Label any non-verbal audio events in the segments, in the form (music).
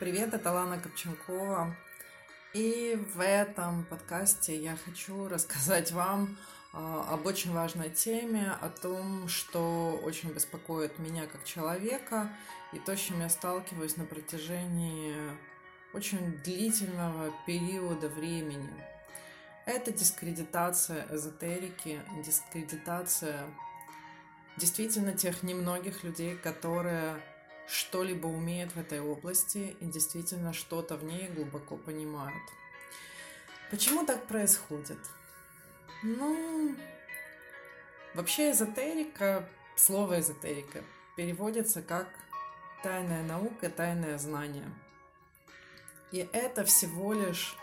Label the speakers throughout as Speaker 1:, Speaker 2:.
Speaker 1: Привет, это Лана Копченкова. И в этом подкасте я хочу (laughs) рассказать вам а, об очень важной теме, о том, что очень беспокоит меня как человека и то, с чем я сталкиваюсь на протяжении очень длительного периода времени. Это дискредитация эзотерики, дискредитация действительно тех немногих людей, которые что-либо умеют в этой области и действительно что-то в ней глубоко понимают. Почему так происходит? Ну, вообще эзотерика, слово эзотерика переводится как тайная наука, тайное знание. И это всего лишь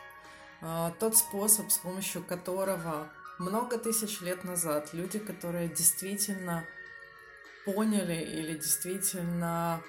Speaker 1: э, тот способ, с помощью которого много тысяч лет назад люди, которые действительно поняли или действительно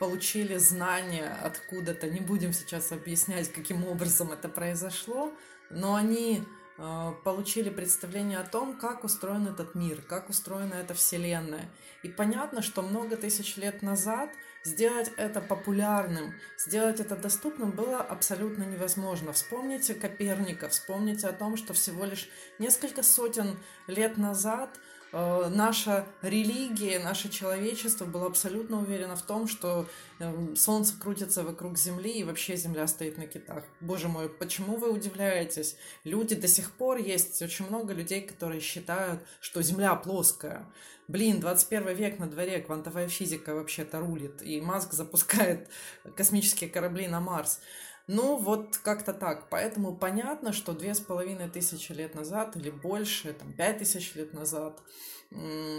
Speaker 1: получили знания откуда-то. Не будем сейчас объяснять, каким образом это произошло, но они э, получили представление о том, как устроен этот мир, как устроена эта вселенная. И понятно, что много тысяч лет назад сделать это популярным, сделать это доступным было абсолютно невозможно. Вспомните Коперника, вспомните о том, что всего лишь несколько сотен лет назад – наша религия, наше человечество было абсолютно уверено в том, что эм, Солнце крутится вокруг Земли и вообще Земля стоит на китах. Боже мой, почему вы удивляетесь? Люди до сих пор есть очень много людей, которые считают, что Земля плоская. Блин, 21 век на дворе, квантовая физика вообще-то рулит, и Маск запускает (laughs) космические корабли на Марс. Ну, вот как-то так. Поэтому понятно, что две с половиной тысячи лет назад или больше, там, пять тысяч лет назад,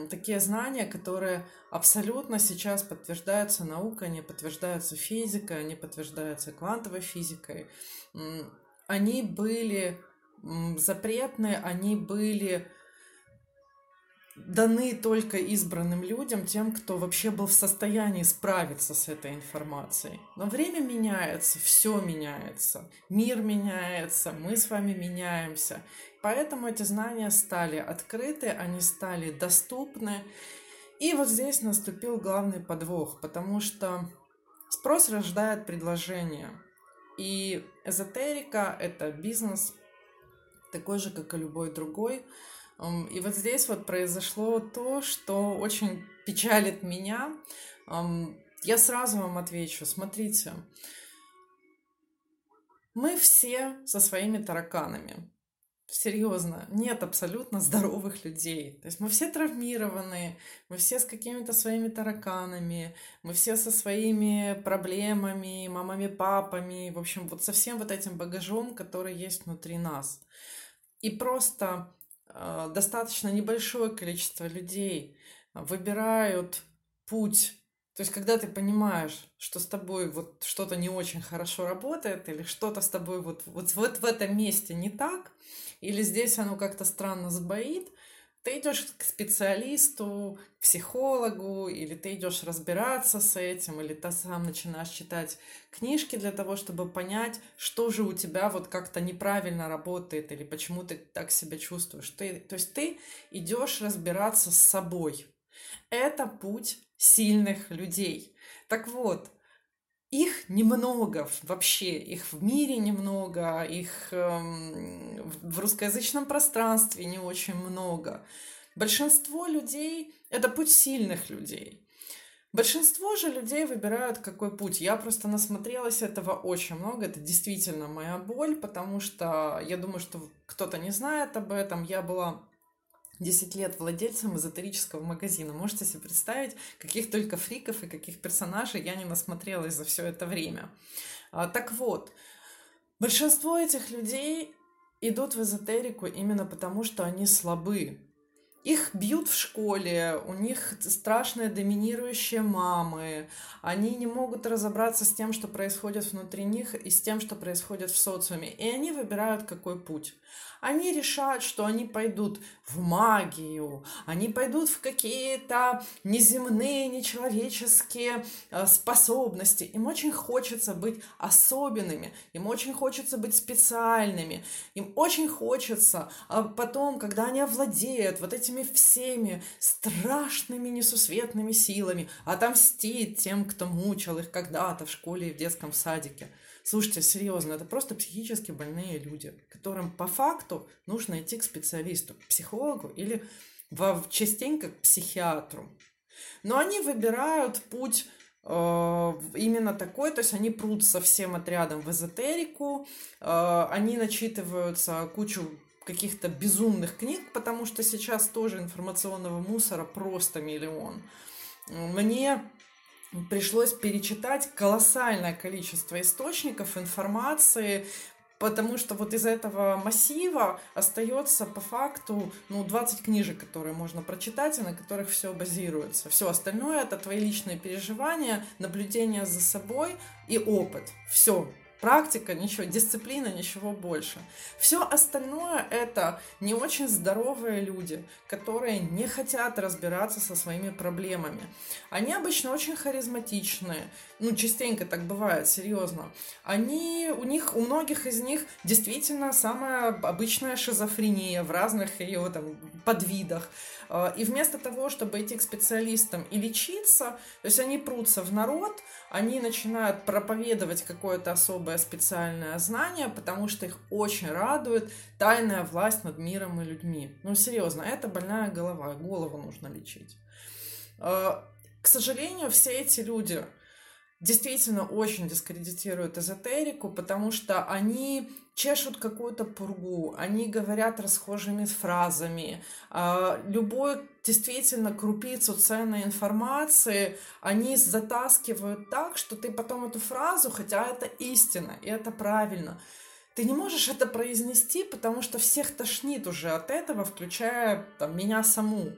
Speaker 1: такие знания, которые абсолютно сейчас подтверждаются наукой, они подтверждаются физикой, они подтверждаются квантовой физикой, они были запретны, они были даны только избранным людям, тем, кто вообще был в состоянии справиться с этой информацией. Но время меняется, все меняется, мир меняется, мы с вами меняемся. Поэтому эти знания стали открыты, они стали доступны. И вот здесь наступил главный подвох, потому что спрос рождает предложение. И эзотерика — это бизнес, такой же, как и любой другой, и вот здесь вот произошло то, что очень печалит меня. Я сразу вам отвечу, смотрите, мы все со своими тараканами. Серьезно, нет абсолютно здоровых людей. То есть мы все травмированы, мы все с какими-то своими тараканами, мы все со своими проблемами, мамами, папами, в общем, вот со всем вот этим багажом, который есть внутри нас. И просто достаточно небольшое количество людей выбирают путь. То есть, когда ты понимаешь, что с тобой вот что-то не очень хорошо работает, или что-то с тобой вот, вот, вот в этом месте не так, или здесь оно как-то странно сбоит, ты идешь к специалисту, к психологу, или ты идешь разбираться с этим, или ты сам начинаешь читать книжки для того, чтобы понять, что же у тебя вот как-то неправильно работает, или почему ты так себя чувствуешь. Ты, то есть ты идешь разбираться с собой. Это путь сильных людей. Так вот, их немного вообще, их в мире немного, их эм, в русскоязычном пространстве не очень много. Большинство людей – это путь сильных людей. Большинство же людей выбирают какой путь. Я просто насмотрелась этого очень много. Это действительно моя боль, потому что я думаю, что кто-то не знает об этом. Я была 10 лет владельцем эзотерического магазина. Можете себе представить, каких только фриков и каких персонажей я не насмотрелась за все это время. А, так вот, большинство этих людей идут в эзотерику именно потому, что они слабы. Их бьют в школе, у них страшные доминирующие мамы, они не могут разобраться с тем, что происходит внутри них и с тем, что происходит в социуме. И они выбирают какой путь. Они решают, что они пойдут в магию, они пойдут в какие-то неземные, нечеловеческие э, способности. Им очень хочется быть особенными, им очень хочется быть специальными, им очень хочется а потом, когда они овладеют вот этими этими всеми страшными несусветными силами отомстить тем, кто мучил их когда-то в школе и в детском садике. Слушайте, серьезно, это просто психически больные люди, которым по факту нужно идти к специалисту, к психологу или в, частенько к психиатру. Но они выбирают путь э, именно такой, то есть они прут со всем отрядом в эзотерику, э, они начитываются кучу каких-то безумных книг, потому что сейчас тоже информационного мусора просто миллион. Мне пришлось перечитать колоссальное количество источников информации, потому что вот из этого массива остается по факту ну, 20 книжек, которые можно прочитать и на которых все базируется. Все остальное это твои личные переживания, наблюдение за собой и опыт. Все, практика, ничего, дисциплина, ничего больше. Все остальное это не очень здоровые люди, которые не хотят разбираться со своими проблемами. Они обычно очень харизматичные, ну, частенько так бывает, серьезно. Они, у них, у многих из них действительно самая обычная шизофрения в разных ее там подвидах. А, и вместо того, чтобы идти к специалистам и лечиться, то есть они прутся в народ, они начинают проповедовать какое-то особое специальное знание, потому что их очень радует тайная власть над миром и людьми. Ну, серьезно, это больная голова, голову нужно лечить. А, к сожалению, все эти люди действительно очень дискредитируют эзотерику, потому что они чешут какую-то пургу, они говорят расхожими фразами. А, любой действительно крупицу ценной информации они затаскивают так, что ты потом эту фразу, хотя это истина, и это правильно, ты не можешь это произнести, потому что всех тошнит уже от этого, включая там, меня саму.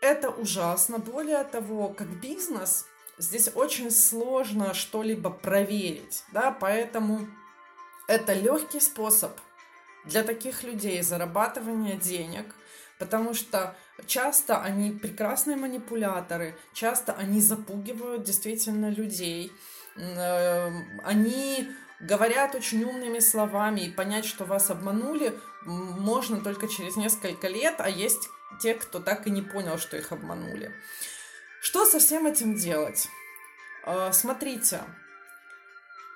Speaker 1: Это ужасно. Более того, как бизнес, здесь очень сложно что-либо проверить, да, поэтому это легкий способ для таких людей зарабатывания денег, потому что часто они прекрасные манипуляторы, часто они запугивают действительно людей, эм, они говорят очень умными словами, и понять, что вас обманули, можно только через несколько лет, а есть те, кто так и не понял, что их обманули. Что со всем этим делать? Э, смотрите,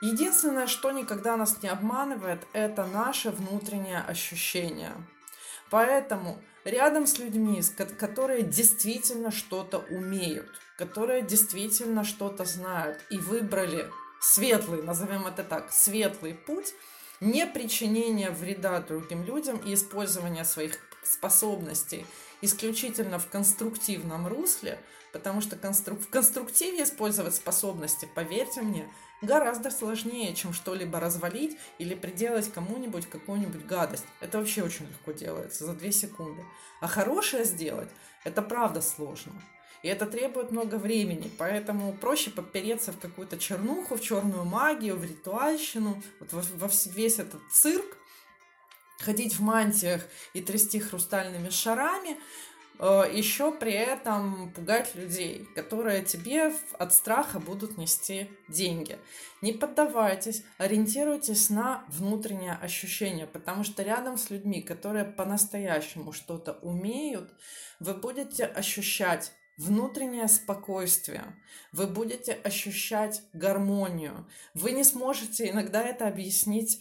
Speaker 1: Единственное, что никогда нас не обманывает, это наше внутреннее ощущение. Поэтому рядом с людьми, которые действительно что-то умеют, которые действительно что-то знают и выбрали светлый, назовем это так, светлый путь, не причинения вреда другим людям и использования своих способностей исключительно в конструктивном русле, потому что конструк... в конструктиве использовать способности, поверьте мне, гораздо сложнее, чем что-либо развалить или приделать кому-нибудь какую-нибудь гадость. Это вообще очень легко делается, за две секунды. А хорошее сделать, это правда сложно. И это требует много времени, поэтому проще попереться в какую-то чернуху, в черную магию, в ритуальщину, вот во, во весь этот цирк, ходить в мантиях и трясти хрустальными шарами, Э, еще при этом пугать людей, которые тебе от страха будут нести деньги. Не поддавайтесь, ориентируйтесь на внутреннее ощущение, потому что рядом с людьми, которые по-настоящему что-то умеют, вы будете ощущать внутреннее спокойствие, вы будете ощущать гармонию. Вы не сможете иногда это объяснить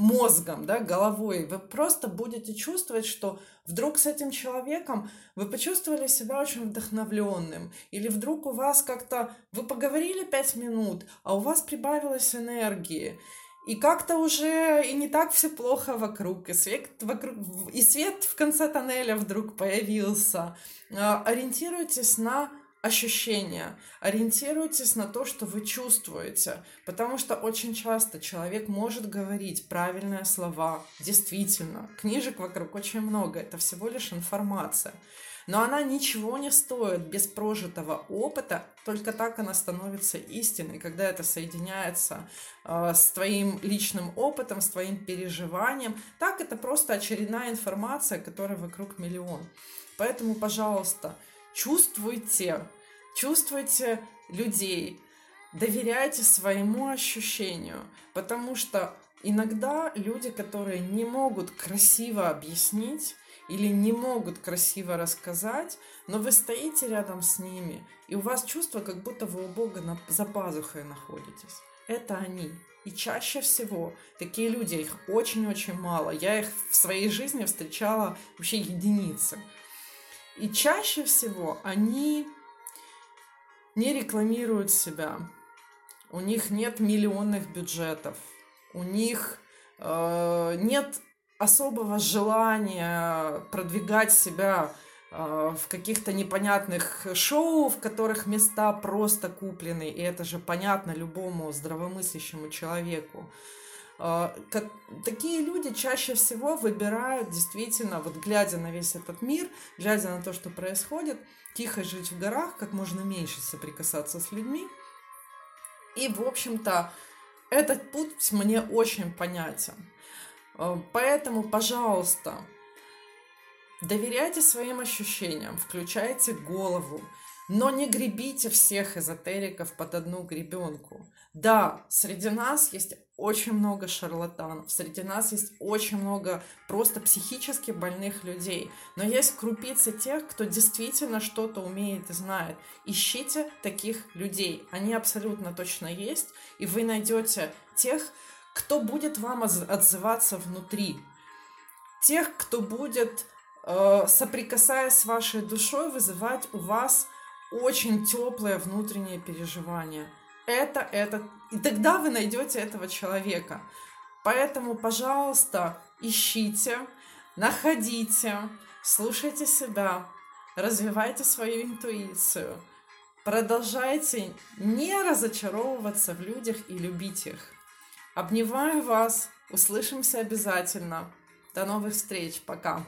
Speaker 1: мозгом, да, головой, вы просто будете чувствовать, что вдруг с этим человеком вы почувствовали себя очень вдохновленным, или вдруг у вас как-то, вы поговорили пять минут, а у вас прибавилось энергии, и как-то уже и не так все плохо вокруг, и свет, вокруг, и свет в конце тоннеля вдруг появился. А, ориентируйтесь на ощущения, ориентируйтесь на то, что вы чувствуете, потому что очень часто человек может говорить правильные слова, действительно, книжек вокруг очень много, это всего лишь информация, но она ничего не стоит без прожитого опыта, только так она становится истиной, когда это соединяется э, с твоим личным опытом, с твоим переживанием, так это просто очередная информация, которая вокруг миллион. Поэтому, пожалуйста, чувствуйте, чувствуйте людей, доверяйте своему ощущению, потому что иногда люди, которые не могут красиво объяснить или не могут красиво рассказать, но вы стоите рядом с ними, и у вас чувство, как будто вы у Бога на, за пазухой находитесь. Это они. И чаще всего такие люди, их очень-очень мало. Я их в своей жизни встречала вообще единицы. И чаще всего они не рекламируют себя. У них нет миллионных бюджетов. У них э, нет особого желания продвигать себя э, в каких-то непонятных шоу, в которых места просто куплены, и это же понятно любому здравомыслящему человеку. Э, как, такие люди чаще всего выбирают действительно, вот глядя на весь этот мир, глядя на то, что происходит, тихо жить в горах, как можно меньше соприкасаться с людьми. И, в общем-то, этот путь мне очень понятен. Э, поэтому, пожалуйста, доверяйте своим ощущениям, включайте голову, но не гребите всех эзотериков под одну гребенку. Да, среди нас есть очень много шарлатанов, среди нас есть очень много просто психически больных людей, но есть крупицы тех, кто действительно что-то умеет и знает. Ищите таких людей, они абсолютно точно есть, и вы найдете тех, кто будет вам отзываться внутри, тех, кто будет, э, соприкасаясь с вашей душой, вызывать у вас очень теплое внутреннее переживание. Это, это. И тогда вы найдете этого человека. Поэтому, пожалуйста, ищите, находите, слушайте себя, развивайте свою интуицию, продолжайте не разочаровываться в людях и любить их. Обнимаю вас. Услышимся обязательно. До новых встреч. Пока.